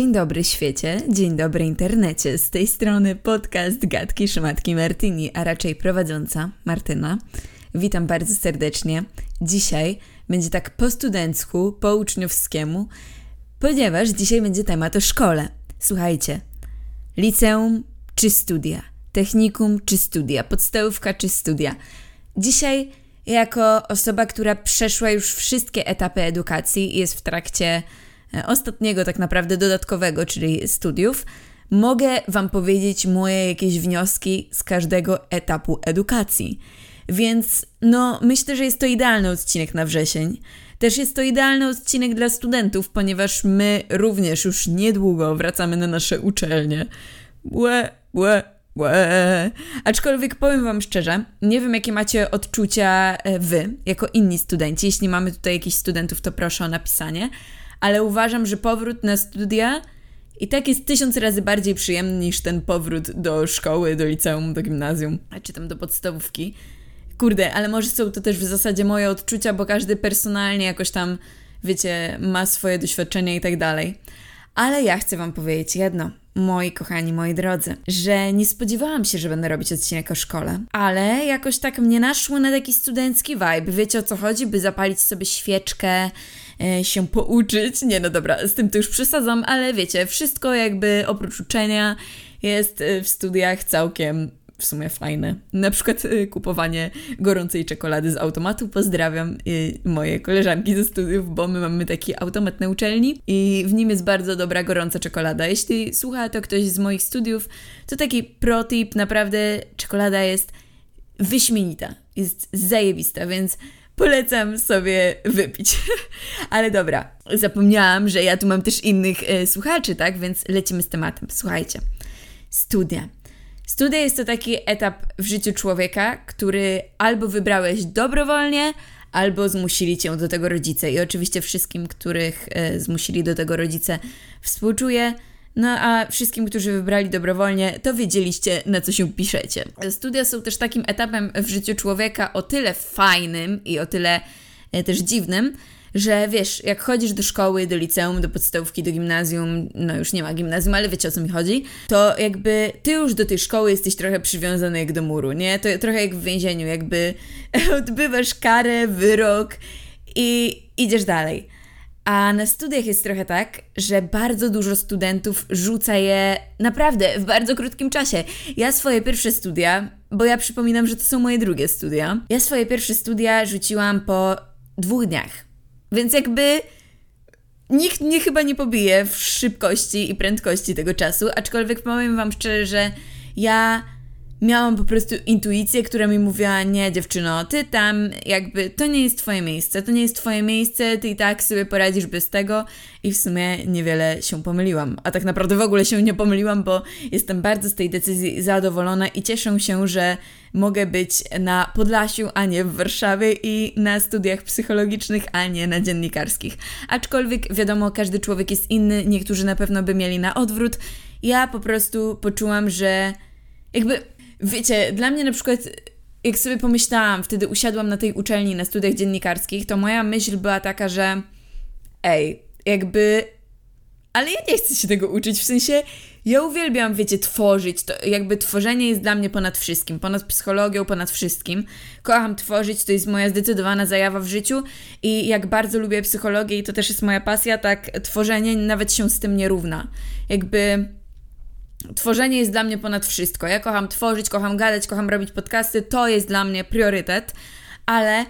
Dzień dobry świecie, dzień dobry internecie. Z tej strony podcast Gadki Szymatki Martini, a raczej prowadząca Martyna. Witam bardzo serdecznie. Dzisiaj będzie tak po studencku, po uczniowskiemu, ponieważ dzisiaj będzie temat o szkole. Słuchajcie, liceum czy studia, technikum czy studia, podstawówka czy studia. Dzisiaj jako osoba, która przeszła już wszystkie etapy edukacji i jest w trakcie ostatniego tak naprawdę dodatkowego, czyli studiów, mogę Wam powiedzieć moje jakieś wnioski z każdego etapu edukacji. Więc no, myślę, że jest to idealny odcinek na wrzesień. Też jest to idealny odcinek dla studentów, ponieważ my również już niedługo wracamy na nasze uczelnie. Łe, łe, łe. Aczkolwiek powiem Wam szczerze, nie wiem jakie macie odczucia e, Wy, jako inni studenci. Jeśli mamy tutaj jakichś studentów, to proszę o napisanie. Ale uważam, że powrót na studia i tak jest tysiąc razy bardziej przyjemny niż ten powrót do szkoły, do liceum, do gimnazjum, czy tam do podstawówki. Kurde, ale może są to też w zasadzie moje odczucia, bo każdy personalnie jakoś tam, wiecie, ma swoje doświadczenia i tak dalej. Ale ja chcę Wam powiedzieć jedno, moi kochani, moi drodzy, że nie spodziewałam się, że będę robić odcinek o szkole, ale jakoś tak mnie naszło na taki studencki vibe. Wiecie o co chodzi? By zapalić sobie świeczkę, się pouczyć. Nie, no dobra, z tym to już przesadzam, ale wiecie, wszystko jakby oprócz uczenia jest e, w studiach całkiem w sumie fajne. Na przykład y, kupowanie gorącej czekolady z automatu. Pozdrawiam moje koleżanki ze studiów, bo my mamy taki automat na uczelni i w nim jest bardzo dobra gorąca czekolada. Jeśli słucha to ktoś z moich studiów, to taki protip, naprawdę czekolada jest wyśmienita, jest zajebista, więc polecam sobie wypić. Ale dobra, zapomniałam, że ja tu mam też innych e, słuchaczy, tak? Więc lecimy z tematem. Słuchajcie. Studia. Studia jest to taki etap w życiu człowieka, który albo wybrałeś dobrowolnie, albo zmusili cię do tego rodzice. I oczywiście wszystkim, których e, zmusili do tego rodzice, współczuję. No a wszystkim, którzy wybrali dobrowolnie, to wiedzieliście, na co się piszecie. Studia są też takim etapem w życiu człowieka o tyle fajnym i o tyle e, też dziwnym, że wiesz, jak chodzisz do szkoły, do liceum, do podstawówki, do gimnazjum, no już nie ma gimnazjum, ale wiecie o co mi chodzi, to jakby ty już do tej szkoły jesteś trochę przywiązany jak do muru, nie? To trochę jak w więzieniu, jakby odbywasz karę, wyrok i idziesz dalej. A na studiach jest trochę tak, że bardzo dużo studentów rzuca je naprawdę w bardzo krótkim czasie. Ja swoje pierwsze studia, bo ja przypominam, że to są moje drugie studia, ja swoje pierwsze studia rzuciłam po dwóch dniach. Więc jakby nikt mnie chyba nie pobije w szybkości i prędkości tego czasu, aczkolwiek powiem Wam szczerze, że ja miałam po prostu intuicję, która mi mówiła, nie dziewczyno, ty tam jakby, to nie jest twoje miejsce, to nie jest twoje miejsce, ty i tak sobie poradzisz bez tego i w sumie niewiele się pomyliłam. A tak naprawdę w ogóle się nie pomyliłam, bo jestem bardzo z tej decyzji zadowolona i cieszę się, że mogę być na Podlasiu, a nie w Warszawie i na studiach psychologicznych, a nie na dziennikarskich. Aczkolwiek wiadomo, każdy człowiek jest inny, niektórzy na pewno by mieli na odwrót. Ja po prostu poczułam, że jakby Wiecie, dla mnie na przykład, jak sobie pomyślałam, wtedy usiadłam na tej uczelni na studiach dziennikarskich, to moja myśl była taka, że ej, jakby. Ale ja nie chcę się tego uczyć, w sensie ja uwielbiam, wiecie, tworzyć. To jakby tworzenie jest dla mnie ponad wszystkim, ponad psychologią, ponad wszystkim. Kocham tworzyć, to jest moja zdecydowana zajawa w życiu i jak bardzo lubię psychologię i to też jest moja pasja, tak tworzenie nawet się z tym nie równa. Jakby Tworzenie jest dla mnie ponad wszystko. Ja kocham tworzyć, kocham gadać, kocham robić podcasty, to jest dla mnie priorytet, ale,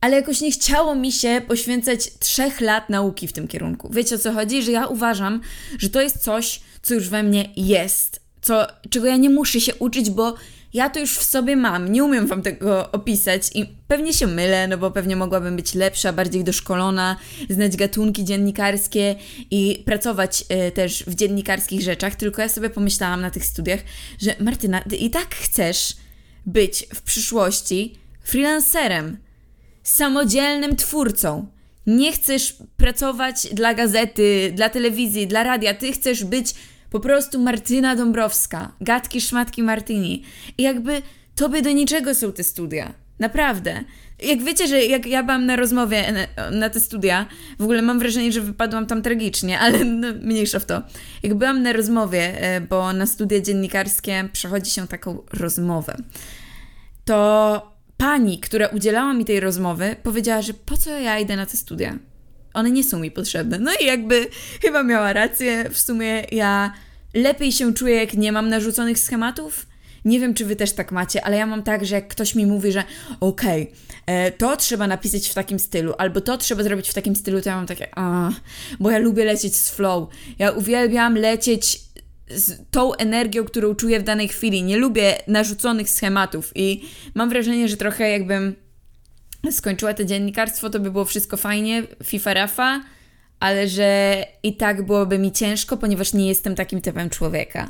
ale jakoś nie chciało mi się poświęcać trzech lat nauki w tym kierunku. Wiecie o co chodzi? Że ja uważam, że to jest coś, co już we mnie jest, co, czego ja nie muszę się uczyć, bo ja to już w sobie mam, nie umiem Wam tego opisać i pewnie się mylę, no bo pewnie mogłabym być lepsza, bardziej doszkolona, znać gatunki dziennikarskie i pracować y, też w dziennikarskich rzeczach, tylko ja sobie pomyślałam na tych studiach, że Martyna, Ty i tak chcesz być w przyszłości freelancerem, samodzielnym twórcą. Nie chcesz pracować dla gazety, dla telewizji, dla radia, ty chcesz być po prostu Martyna Dąbrowska, gadki szmatki Martyni. I jakby tobie do niczego są te studia. Naprawdę. jak wiecie, że jak ja byłam na rozmowie na, na, te studia, w ogóle mam wrażenie, że wypadłam tam tragicznie, ale no, mniejsza w to. Jak byłam na rozmowie, e, bo na studia dziennikarskie przechodzi się taką rozmowę, to pani, która udzielała mi tej rozmowy, powiedziała, że po co ja idę na te studia? One nie są mi potrzebne. No i jakby chyba miała rację. W sumie ja lepiej się czuję, jak nie mam narzuconych schematów. Nie wiem, czy wy też tak macie, ale ja mam tak, że jak ktoś mi mówi, że okej, okay, e, to trzeba napisać w takim stylu, albo to trzeba zrobić w takim stylu, to ja mam takie, a, bo ja lubię lecieć z flow. Ja uwielbiam lecieć z tą energią, którą czuję w danej chwili. Nie lubię narzuconych schematów i mam wrażenie, że trochę jakbym skończyła to dziennikarstwo, to by było wszystko fajnie, FIFA Rafa, ale że i tak byłoby mi ciężko, ponieważ nie jestem takim typem człowieka.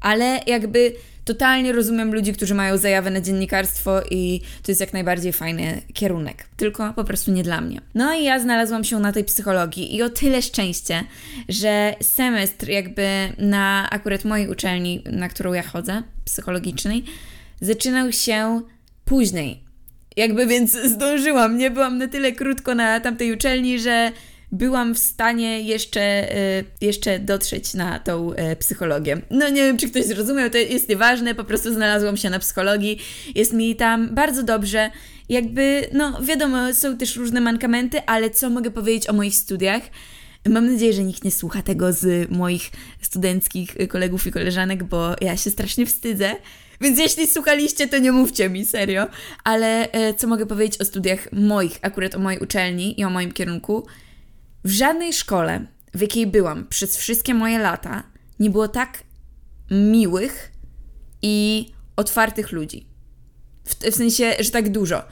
Ale jakby totalnie rozumiem ludzi, którzy mają zajawę na dziennikarstwo i to jest jak najbardziej fajny kierunek. Tylko po prostu nie dla mnie. No i ja znalazłam się na tej psychologii i o tyle szczęście, że semestr jakby na akurat mojej uczelni, na którą ja chodzę, psychologicznej, zaczynał się później. Jakby więc zdążyłam, nie byłam na tyle krótko na tamtej uczelni, że byłam w stanie jeszcze, y, jeszcze dotrzeć na tą y, psychologię. No nie wiem, czy ktoś zrozumiał, to jest nieważne, po prostu znalazłam się na psychologii, jest mi tam bardzo dobrze. Jakby, no wiadomo, są też różne mankamenty, ale co mogę powiedzieć o moich studiach? Mam nadzieję, że nikt nie słucha tego z moich studenckich kolegów i koleżanek, bo ja się strasznie wstydzę. Więc jeśli słuchaliście, to nie mówcie mi, serio. Ale e, co mogę powiedzieć o studiach moich, akurat o mojej uczelni i o moim kierunku? W żadnej szkole, w jakiej byłam przez wszystkie moje lata, nie było tak miłych i otwartych ludzi. W, w sensie, że tak dużo.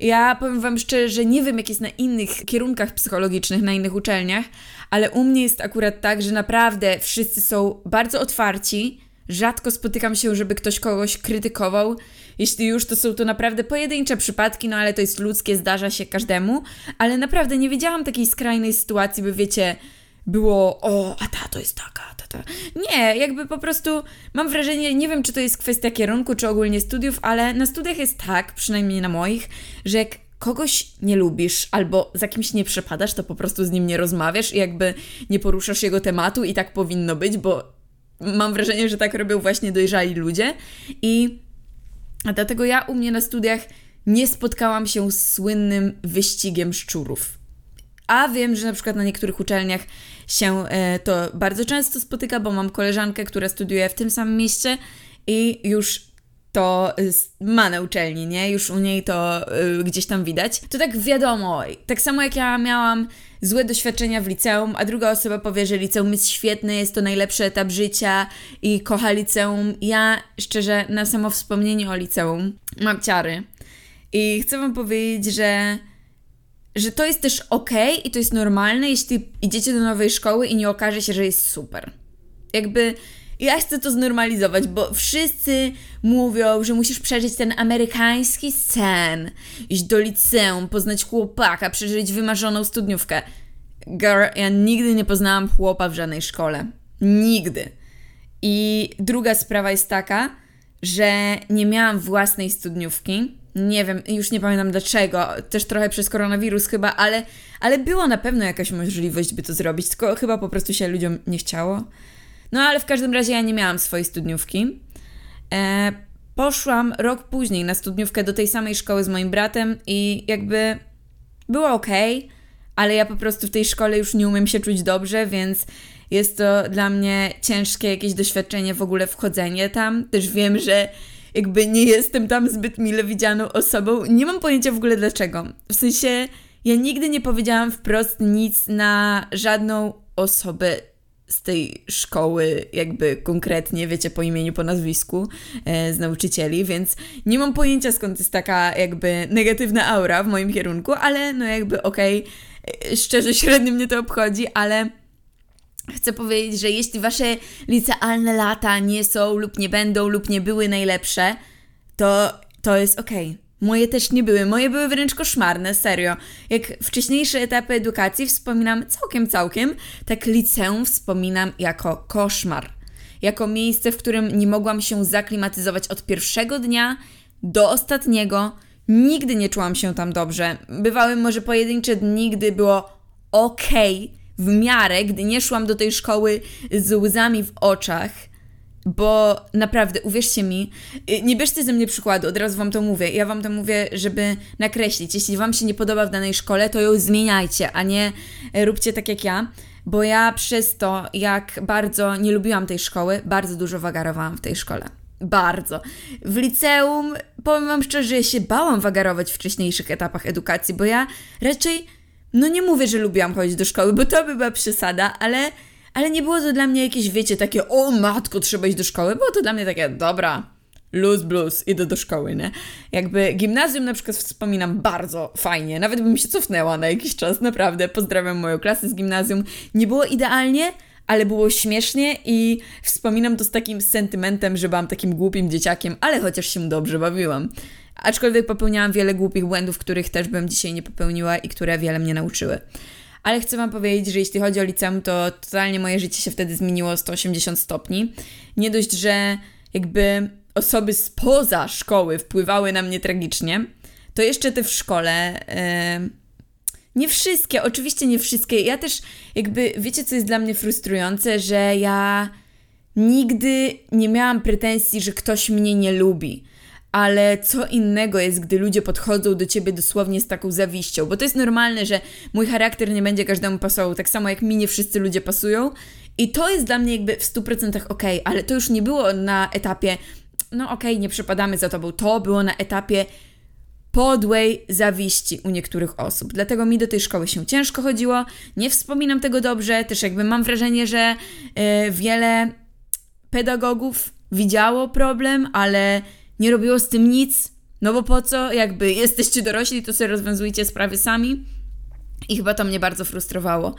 Ja powiem Wam szczerze, że nie wiem, jak jest na innych kierunkach psychologicznych, na innych uczelniach, ale u mnie jest akurat tak, że naprawdę wszyscy są bardzo otwarci. Rzadko spotykam się, żeby ktoś kogoś krytykował. Jeśli już, to są to naprawdę pojedyncze przypadki, no ale to jest ludzkie, zdarza się każdemu. Ale naprawdę nie wiedziałam takiej skrajnej sytuacji, by wiecie, było o, a ta to jest taka, ta, ta. Nie, jakby po prostu mam wrażenie, nie wiem czy to jest kwestia kierunku, czy ogólnie studiów, ale na studiach jest tak, przynajmniej na moich, że jak kogoś nie lubisz albo za kimś nie przepadasz, to po prostu z nim nie rozmawiasz i jakby nie poruszasz jego tematu i tak powinno być, bo mam wrażenie, że tak robią właśnie dojrzali ludzie i dlatego ja u mnie na studiach nie spotkałam się z słynnym wyścigiem szczurów. A wiem, że na przykład na niektórych uczelniach się e, to bardzo często spotyka, bo mam koleżankę, która studiuje w tym samym mieście i już to ma na uczelni, nie? Już u niej to y, gdzieś tam widać. To tak wiadomo, tak samo jak ja miałam złe doświadczenia w liceum, a druga osoba powie, że liceum jest świetne, jest to najlepszy etap życia i kocha liceum. Ja szczerze na samo wspomnienie o liceum mam ciary. I chcę Wam powiedzieć, że że to jest też ok i to jest normalne, jeśli idziecie do nowej szkoły i nie okaże się, że jest super. Jakby ja chcę to znormalizować, bo wszyscy mówią, że musisz przeżyć ten amerykański sen, iść do liceum, poznać chłopaka, przeżyć wymarzoną studniówkę. Girl, ja nigdy nie poznałam chłopa w żadnej szkole. Nigdy. I druga sprawa jest taka, że nie miałam własnej studniówki. Nie wiem, już nie pamiętam dlaczego, też trochę przez koronawirus chyba, ale, ale była na pewno jakaś możliwość, by to zrobić, tylko chyba po prostu się ludziom nie chciało. No ale w każdym razie ja nie miałam swojej studniówki. E, poszłam rok później na studniówkę do tej samej szkoły z moim bratem i jakby było ok, ale ja po prostu w tej szkole już nie umiem się czuć dobrze, więc jest to dla mnie ciężkie jakieś doświadczenie w ogóle wchodzenie tam. Też wiem, że jakby nie jestem tam zbyt mile widzianą osobą. Nie mam pojęcia w ogóle dlaczego. W sensie ja nigdy nie powiedziałam wprost nic na żadną osobę z tej szkoły, jakby konkretnie, wiecie, po imieniu, po nazwisku, e, z nauczycieli, więc nie mam pojęcia skąd jest taka jakby negatywna aura w moim kierunku, ale no jakby okej, okay, szczerze średnio mnie to obchodzi, ale chcę powiedzieć, że jeśli wasze licealne lata nie są lub nie będą lub nie były najlepsze, to to jest okej. Okay. Moje też nie były. Moje były wręcz koszmarne, serio. Jak wcześniejsze etapy edukacji wspominam całkiem, całkiem, tak liceum wspominam jako koszmar. Jako miejsce, w którym nie mogłam się zaklimatyzować od pierwszego dnia do ostatniego. Nigdy nie czułam się tam dobrze. Bywały może pojedyncze dni, gdy było okay, w miarę, gdy nie szłam do tej szkoły z łzami w oczach bo naprawdę, uwierzcie mi, y, nie bierzcie ze mnie przykładu, od razu wam to mówię. Ja wam to mówię, żeby nakreślić. Jeśli wam się nie podoba w danej szkole, to ją zmieniajcie, a nie e, róbcie tak jak ja. Bo ja przez to, jak bardzo nie lubiłam tej szkoły, bardzo dużo wagarowałam w tej szkole. Bardzo. W liceum, powiem wam szczerze, się bałam wagarować w wcześniejszych etapach edukacji, bo ja raczej, no nie mówię, że lubiłam chodzić do szkoły, bo to by była przesada, ale ale nie było to dla mnie jakieś, wiecie, takie o matko, trzeba iść do szkoły. Było to dla mnie takie, dobra, luz blues, idę do szkoły, nie? Jakby gimnazjum na przykład wspominam bardzo fajnie, nawet bym się cofnęła na jakiś czas, naprawdę. Pozdrawiam moją klasę z gimnazjum. Nie było idealnie, ale było śmiesznie i wspominam to z takim sentymentem, że byłam takim głupim dzieciakiem, ale chociaż się dobrze bawiłam. Aczkolwiek popełniałam wiele głupich błędów, których też bym dzisiaj nie popełniła i które wiele mnie nauczyły ale chcę Wam powiedzieć, że jeśli chodzi o liceum, to totalnie moje życie się wtedy zmieniło o 180 stopni. Nie dość, że jakby osoby spoza szkoły wpływały na mnie tragicznie, to jeszcze te w szkole. Yy, nie wszystkie, oczywiście nie wszystkie. Ja też jakby, wiecie co jest dla mnie frustrujące, że ja nigdy nie miałam pretensji, że ktoś mnie nie lubi ale co innego jest, gdy ludzie podchodzą do ciebie dosłownie z taką zawiścią, bo to jest normalne, że mój charakter nie będzie każdemu pasował, tak samo jak mi nie wszyscy ludzie pasują. I to jest dla mnie jakby w 100% ok, ale to już nie było na etapie, no okej, okay, nie przepadamy za tobą. To było na etapie podłej zawiści u niektórych osób. Dlatego mi do tej szkoły się ciężko chodziło, nie wspominam tego dobrze, też jakby mam wrażenie, że yy, wiele pedagogów widziało problem, ale nie robiło z tym nic, no bo po co, jakby jesteście dorośli, to sobie rozwiązujcie sprawy sami. I chyba to mnie bardzo frustrowało.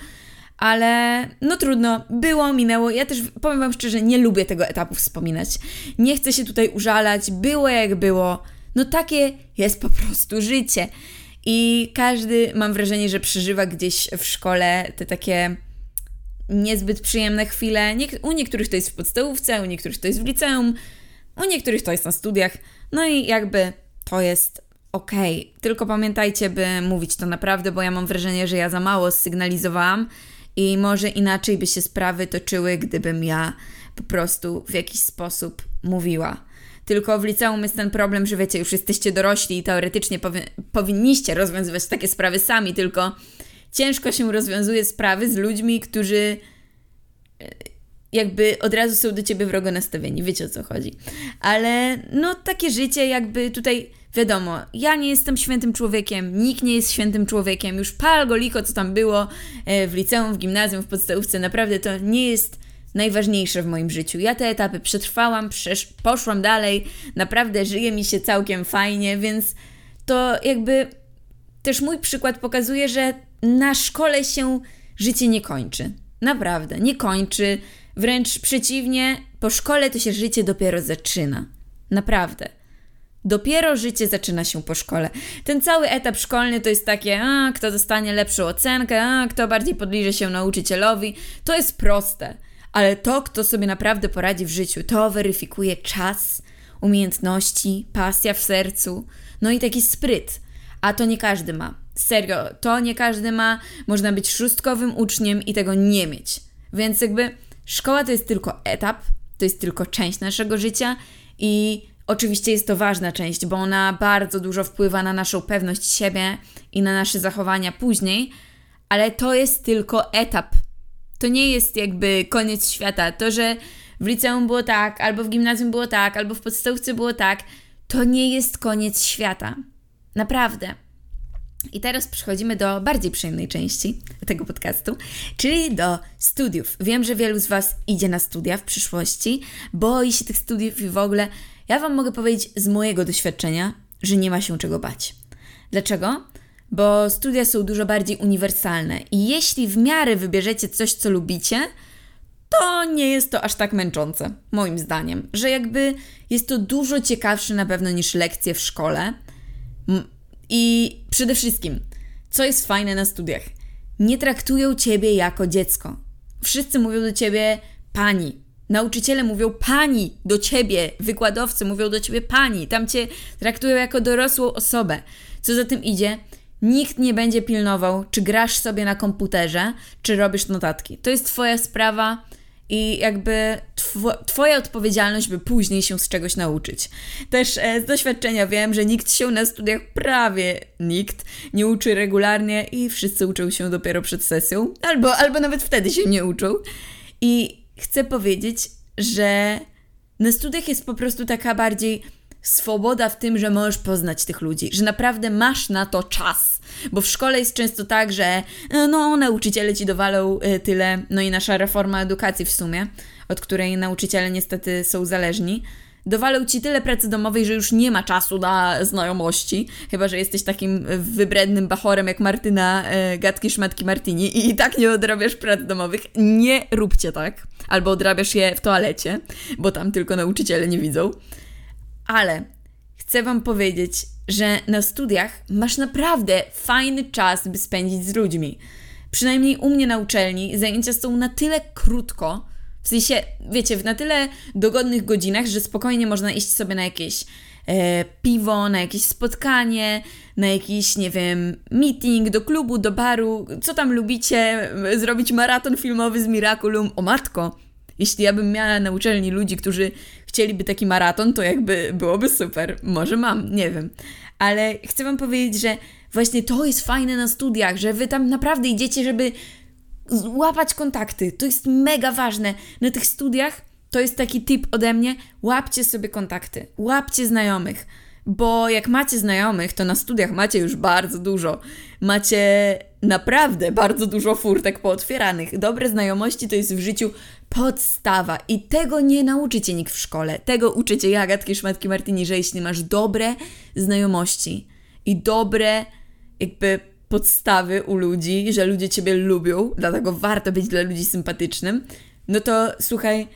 Ale no trudno, było, minęło. Ja też powiem Wam szczerze, nie lubię tego etapu wspominać. Nie chcę się tutaj użalać, było jak było. No takie jest po prostu życie. I każdy, mam wrażenie, że przeżywa gdzieś w szkole te takie niezbyt przyjemne chwile. U niektórych to jest w podstawówce, u niektórych to jest w liceum, u niektórych to jest na studiach, no i jakby to jest. Okay. Tylko pamiętajcie, by mówić to naprawdę, bo ja mam wrażenie, że ja za mało sygnalizowałam i może inaczej by się sprawy toczyły, gdybym ja po prostu w jakiś sposób mówiła. Tylko w liceum jest ten problem, że wiecie, już jesteście dorośli i teoretycznie powi powinniście rozwiązywać takie sprawy sami, tylko ciężko się rozwiązuje sprawy z ludźmi, którzy jakby od razu są do ciebie wrogo nastawieni, wiecie o co chodzi. Ale no takie życie jakby tutaj wiadomo, ja nie jestem świętym człowiekiem, nikt nie jest świętym człowiekiem, już pal goliko, co tam było e, w liceum, w gimnazjum, w podstawówce, naprawdę to nie jest najważniejsze w moim życiu. Ja te etapy przetrwałam, przesz- poszłam dalej, naprawdę żyje mi się całkiem fajnie, więc to jakby też mój przykład pokazuje, że na szkole się życie nie kończy. Naprawdę, nie kończy. Wręcz przeciwnie, po szkole to się życie dopiero zaczyna. Naprawdę. Dopiero życie zaczyna się po szkole. Ten cały etap szkolny to jest takie, a, kto dostanie lepszą ocenkę, a, kto bardziej podliże się nauczycielowi. To jest proste. Ale to, kto sobie naprawdę poradzi w życiu, to weryfikuje czas, umiejętności, pasja w sercu, no i taki spryt. A to nie każdy ma. Serio, to nie każdy ma. Można być szóstkowym uczniem i tego nie mieć. Więc jakby Szkoła to jest tylko etap, to jest tylko część naszego życia i oczywiście jest to ważna część, bo ona bardzo dużo wpływa na naszą pewność siebie i na nasze zachowania później, ale to jest tylko etap. To nie jest jakby koniec świata. To, że w liceum było tak, albo w gimnazjum było tak, albo w podstawówce było tak, to nie jest koniec świata. Naprawdę. I teraz przechodzimy do bardziej przyjemnej części tego podcastu, czyli do studiów. Wiem, że wielu z Was idzie na studia w przyszłości, boi się tych studiów i w ogóle. Ja Wam mogę powiedzieć z mojego doświadczenia, że nie ma się czego bać. Dlaczego? Bo studia są dużo bardziej uniwersalne i jeśli w miarę wybierzecie coś, co lubicie, to nie jest to aż tak męczące, moim zdaniem. Że jakby jest to dużo ciekawsze na pewno niż lekcje w szkole i przede wszystkim, co jest fajne na studiach, nie traktują ciebie jako dziecko. Wszyscy mówią do ciebie pani, Nauczyciele mówią pani do ciebie, wykładowcy mówią do ciebie pani, tam cię traktują jako dorosłą osobę. Co za tym idzie, nikt nie będzie pilnował, czy grasz sobie na komputerze, czy robisz notatki. To jest Twoja sprawa i jakby tw Twoja odpowiedzialność, by później się z czegoś nauczyć. Też e, z doświadczenia wiem, że nikt się na studiach, prawie nikt, nie uczy regularnie i wszyscy uczą się dopiero przed sesją, albo, albo nawet wtedy się nie uczą. I chcę powiedzieć, że na studiach jest po prostu taka bardziej swoboda w tym, że możesz poznać tych ludzi, że naprawdę masz na to czas. Bo w szkole jest często tak, że e, no, nauczyciele ci dowalą e, tyle, no i nasza reforma edukacji w sumie, od której nauczyciele niestety są zależni, dowalał ci tyle pracy domowej, że już nie ma czasu na znajomości, chyba że jesteś takim wybrednym bachorem jak Martyna e, Gatki Szmatki Martini i, i tak nie odrabiasz prac domowych. Nie róbcie tak. Albo odrabiasz je w toalecie, bo tam tylko nauczyciele nie widzą. Ale chcę Wam powiedzieć, że na studiach masz naprawdę fajny czas, by spędzić z ludźmi. Przynajmniej u mnie na uczelni zajęcia są na tyle krótko, w sensie, wiecie, w na tyle dogodnych godzinach, że spokojnie można iść sobie na jakieś e, piwo, na jakieś spotkanie, na jakiś, nie wiem, meeting, do klubu, do baru, co tam lubicie, zrobić maraton filmowy z Miraculum. O matko, jeśli ja bym miała na uczelni ludzi, którzy chcieliby taki maraton, to jakby byłoby super. Może mam, nie wiem. Ale chcę Wam powiedzieć, że właśnie to jest fajne na studiach, że Wy tam naprawdę idziecie, żeby łapać kontakty. To jest mega ważne. Na tych studiach to jest taki tip ode mnie: łapcie sobie kontakty, łapcie znajomych. Bo jak macie znajomych, to na studiach macie już bardzo dużo. Macie naprawdę bardzo dużo furtek pootwieranych. Dobre znajomości to jest w życiu podstawa i tego nie nauczycie nikt w szkole. Tego uczycie ja, Gatki Szmatki Martini, że jeśli masz dobre znajomości i dobre jakby podstawy u ludzi, że ludzie Ciebie lubią, dlatego warto być dla ludzi sympatycznym, no to słuchaj,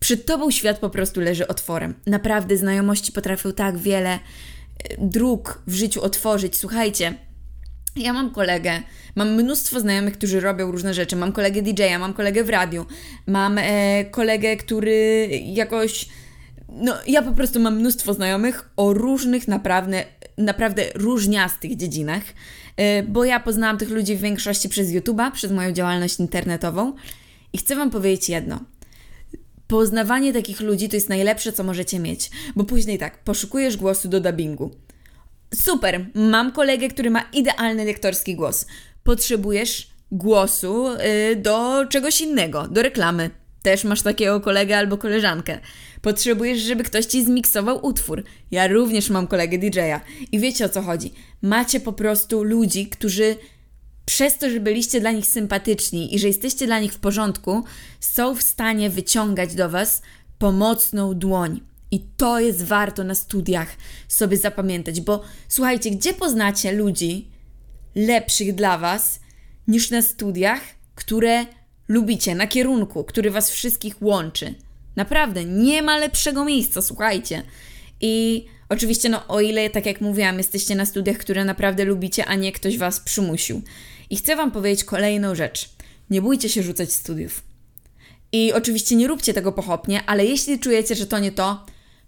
przed Tobą świat po prostu leży otworem. Naprawdę znajomości potrafią tak wiele e, dróg w życiu otworzyć. Słuchajcie, ja mam kolegę, mam mnóstwo znajomych, którzy robią różne rzeczy. Mam kolegę DJ-a, mam kolegę w radiu, mam e, kolegę, który jakoś. No, ja po prostu mam mnóstwo znajomych o różnych, naprawdę, naprawdę różniastych dziedzinach, e, bo ja poznałam tych ludzi w większości przez YouTube'a, przez moją działalność internetową. I chcę Wam powiedzieć jedno. Poznawanie takich ludzi to jest najlepsze, co możecie mieć, bo później tak, poszukujesz głosu do dubbingu Super, mam kolegę, który ma idealny lektorski głos. Potrzebujesz głosu y, do czegoś innego, do reklamy. Też masz takiego kolegę albo koleżankę. Potrzebujesz, żeby ktoś ci zmiksował utwór. Ja również mam kolegę DJ-a. I wiecie o co chodzi. Macie po prostu ludzi, którzy przez to, że byliście dla nich sympatyczni i że jesteście dla nich w porządku, są w stanie wyciągać do Was pomocną dłoń. I to jest warto na studiach sobie zapamiętać, bo słuchajcie, gdzie poznacie ludzi lepszych dla Was niż na studiach, które lubicie, na kierunku, który Was wszystkich łączy? Naprawdę, nie ma lepszego miejsca, słuchajcie. I oczywiście, no, o ile, tak jak mówiłam, jesteście na studiach, które naprawdę lubicie, a nie ktoś Was przymusił. I chcę Wam powiedzieć kolejną rzecz. Nie bójcie się rzucać studiów. I oczywiście nie róbcie tego pochopnie, ale jeśli czujecie, że to nie to,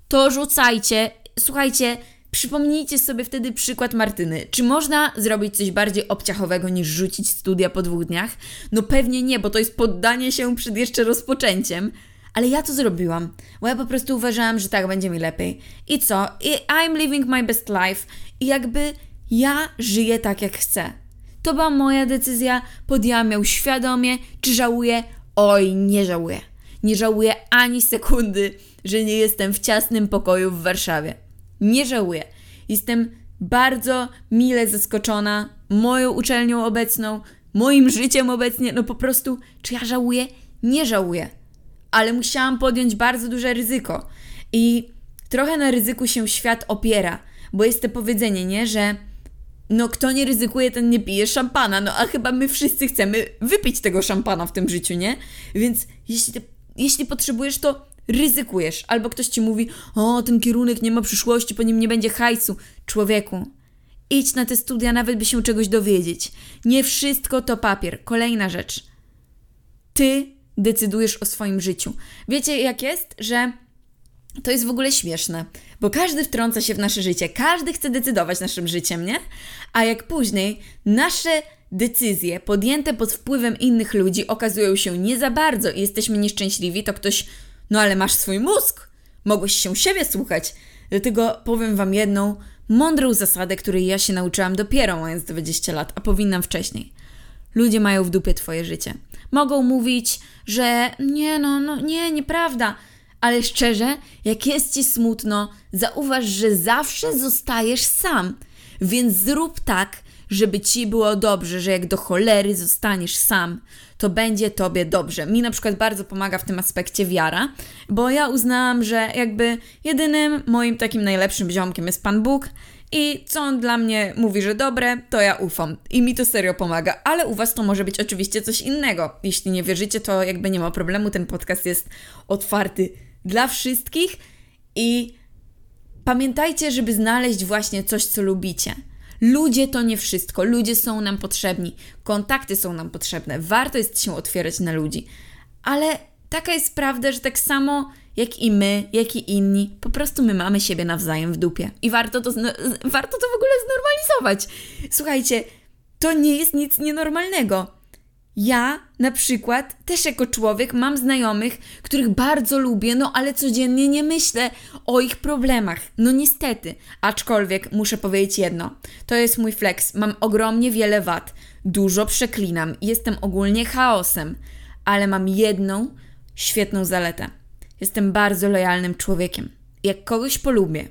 to rzucajcie. Słuchajcie, przypomnijcie sobie wtedy przykład Martyny. Czy można zrobić coś bardziej obciachowego niż rzucić studia po dwóch dniach? No pewnie nie, bo to jest poddanie się przed jeszcze rozpoczęciem. Ale ja to zrobiłam, bo ja po prostu uważałam, że tak będzie mi lepiej. I co? I I'm living my best life. I jakby ja żyję tak, jak chcę. To była moja decyzja, podjęłam ją świadomie. Czy żałuję? Oj, nie żałuję. Nie żałuję ani sekundy że nie jestem w ciasnym pokoju w Warszawie. Nie żałuję. Jestem bardzo mile zaskoczona moją uczelnią obecną, moim życiem obecnie. No po prostu, czy ja żałuję? Nie żałuję. Ale musiałam podjąć bardzo duże ryzyko. I trochę na ryzyku się świat opiera, bo jest to powiedzenie, nie, że no kto nie ryzykuje, ten nie pije szampana. No a chyba my wszyscy chcemy wypić tego szampana w tym życiu, nie? Więc jeśli, te, jeśli potrzebujesz, to ryzykujesz. Albo ktoś ci mówi, o, ten kierunek nie ma przyszłości, po nim nie będzie hajsu. Człowieku, idź na te studia, nawet by się czegoś dowiedzieć. Nie wszystko to papier. Kolejna rzecz. Ty decydujesz o swoim życiu. Wiecie, jak jest, że to jest w ogóle śmieszne, bo każdy wtrąca się w nasze życie, każdy chce decydować naszym życiem, nie? A jak później nasze decyzje podjęte pod wpływem innych ludzi okazują się nie za bardzo i jesteśmy nieszczęśliwi, to ktoś, no ale masz swój mózg, mogłeś się siebie słuchać. Dlatego powiem Wam jedną mądrą zasadę, której ja się nauczyłam dopiero mając 20 lat, a powinnam wcześniej. Ludzie mają w dupie Twoje życie. Mogą mówić, że nie, no, no nie, nieprawda. Ale szczerze, jak jest ci smutno, zauważ, że zawsze zostajesz sam. Więc zrób tak, żeby ci było dobrze, że jak do cholery zostaniesz sam, to będzie tobie dobrze. Mi na przykład bardzo pomaga w tym aspekcie wiara, bo ja uznałam, że jakby jedynym moim takim najlepszym ziomkiem jest Pan Bóg i co on dla mnie mówi, że dobre, to ja ufam. I mi to serio pomaga. Ale u Was to może być oczywiście coś innego. Jeśli nie wierzycie, to jakby nie ma problemu. Ten podcast jest otwarty dla wszystkich i pamiętajcie, żeby znaleźć właśnie coś, co lubicie. Ludzie to nie wszystko. Ludzie są nam potrzebni. Kontakty są nam potrzebne. Warto jest się otwierać na ludzi. Ale taka jest prawda, że tak samo jak i my, jak i inni, po prostu my mamy siebie nawzajem w dupie. I warto to, warto to w ogóle znormalizować. Słuchajcie, to nie jest nic nienormalnego. Ja na przykład też jako człowiek mam znajomych, których bardzo lubię, no ale codziennie nie myślę o ich problemach. No niestety, aczkolwiek muszę powiedzieć jedno. To jest mój flex. Mam ogromnie wiele wad. Dużo przeklinam. Jestem ogólnie chaosem, ale mam jedną świetną zaletę. Jestem bardzo lojalnym człowiekiem. Jak kogoś polubię,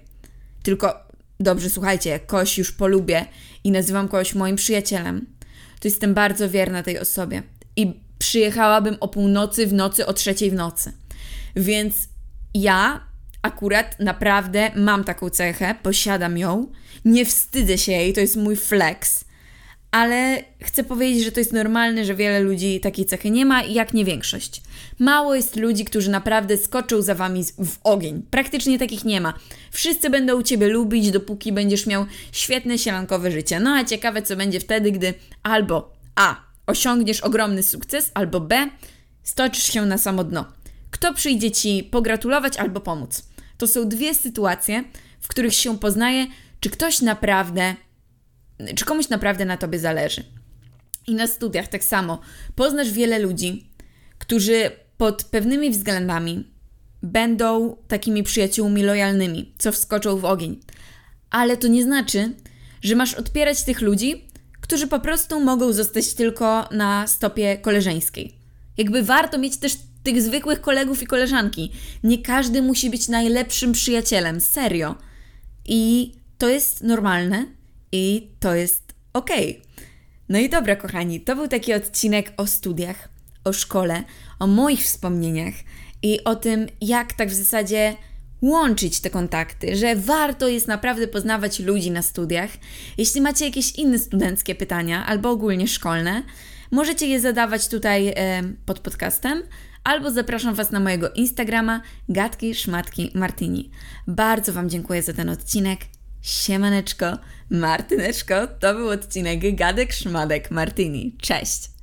tylko dobrze słuchajcie, jak kogoś już polubię i nazywam kogoś moim przyjacielem, to jestem bardzo wierna tej osobie. I przyjechałabym o północy w nocy, o trzeciej w nocy. Więc ja akurat naprawdę mam taką cechę, posiadam ją, nie wstydzę się jej, to jest mój flex ale chcę powiedzieć, że to jest normalne, że wiele ludzi takiej cechy nie ma, jak nie większość. Mało jest ludzi, którzy naprawdę skoczą za wami w ogień. Praktycznie takich nie ma. Wszyscy będą ciebie lubić, dopóki będziesz miał świetne sielankowe życie. No a ciekawe, co będzie wtedy, gdy albo A. osiągniesz ogromny sukces, albo B. stoczysz się na samo dno. Kto przyjdzie ci pogratulować albo pomóc? To są dwie sytuacje, w których się poznaje, czy ktoś naprawdę czy komuś naprawdę na tobie zależy. I na studiach tak samo. Poznasz wiele ludzi, którzy pod pewnymi względami będą takimi przyjaciółmi lojalnymi, co wskoczą w ogień. Ale to nie znaczy, że masz odpierać tych ludzi, którzy po prostu mogą zostać tylko na stopie koleżeńskiej. Jakby warto mieć też tych zwykłych kolegów i koleżanki. Nie każdy musi być najlepszym przyjacielem, serio. I to jest normalne, i to jest ok. No i dobra, kochani, to był taki odcinek o studiach, o szkole, o moich wspomnieniach i o tym, jak tak w zasadzie łączyć te kontakty, że warto jest naprawdę poznawać ludzi na studiach. Jeśli macie jakieś inne studenckie pytania albo ogólnie szkolne, możecie je zadawać tutaj e, pod podcastem albo zapraszam Was na mojego Instagrama Gatki Szmatki Martini. Bardzo Wam dziękuję za ten odcinek. Siemaneczko, Martyneczko, to był odcinek Gadek Szmadek Martini. Cześć!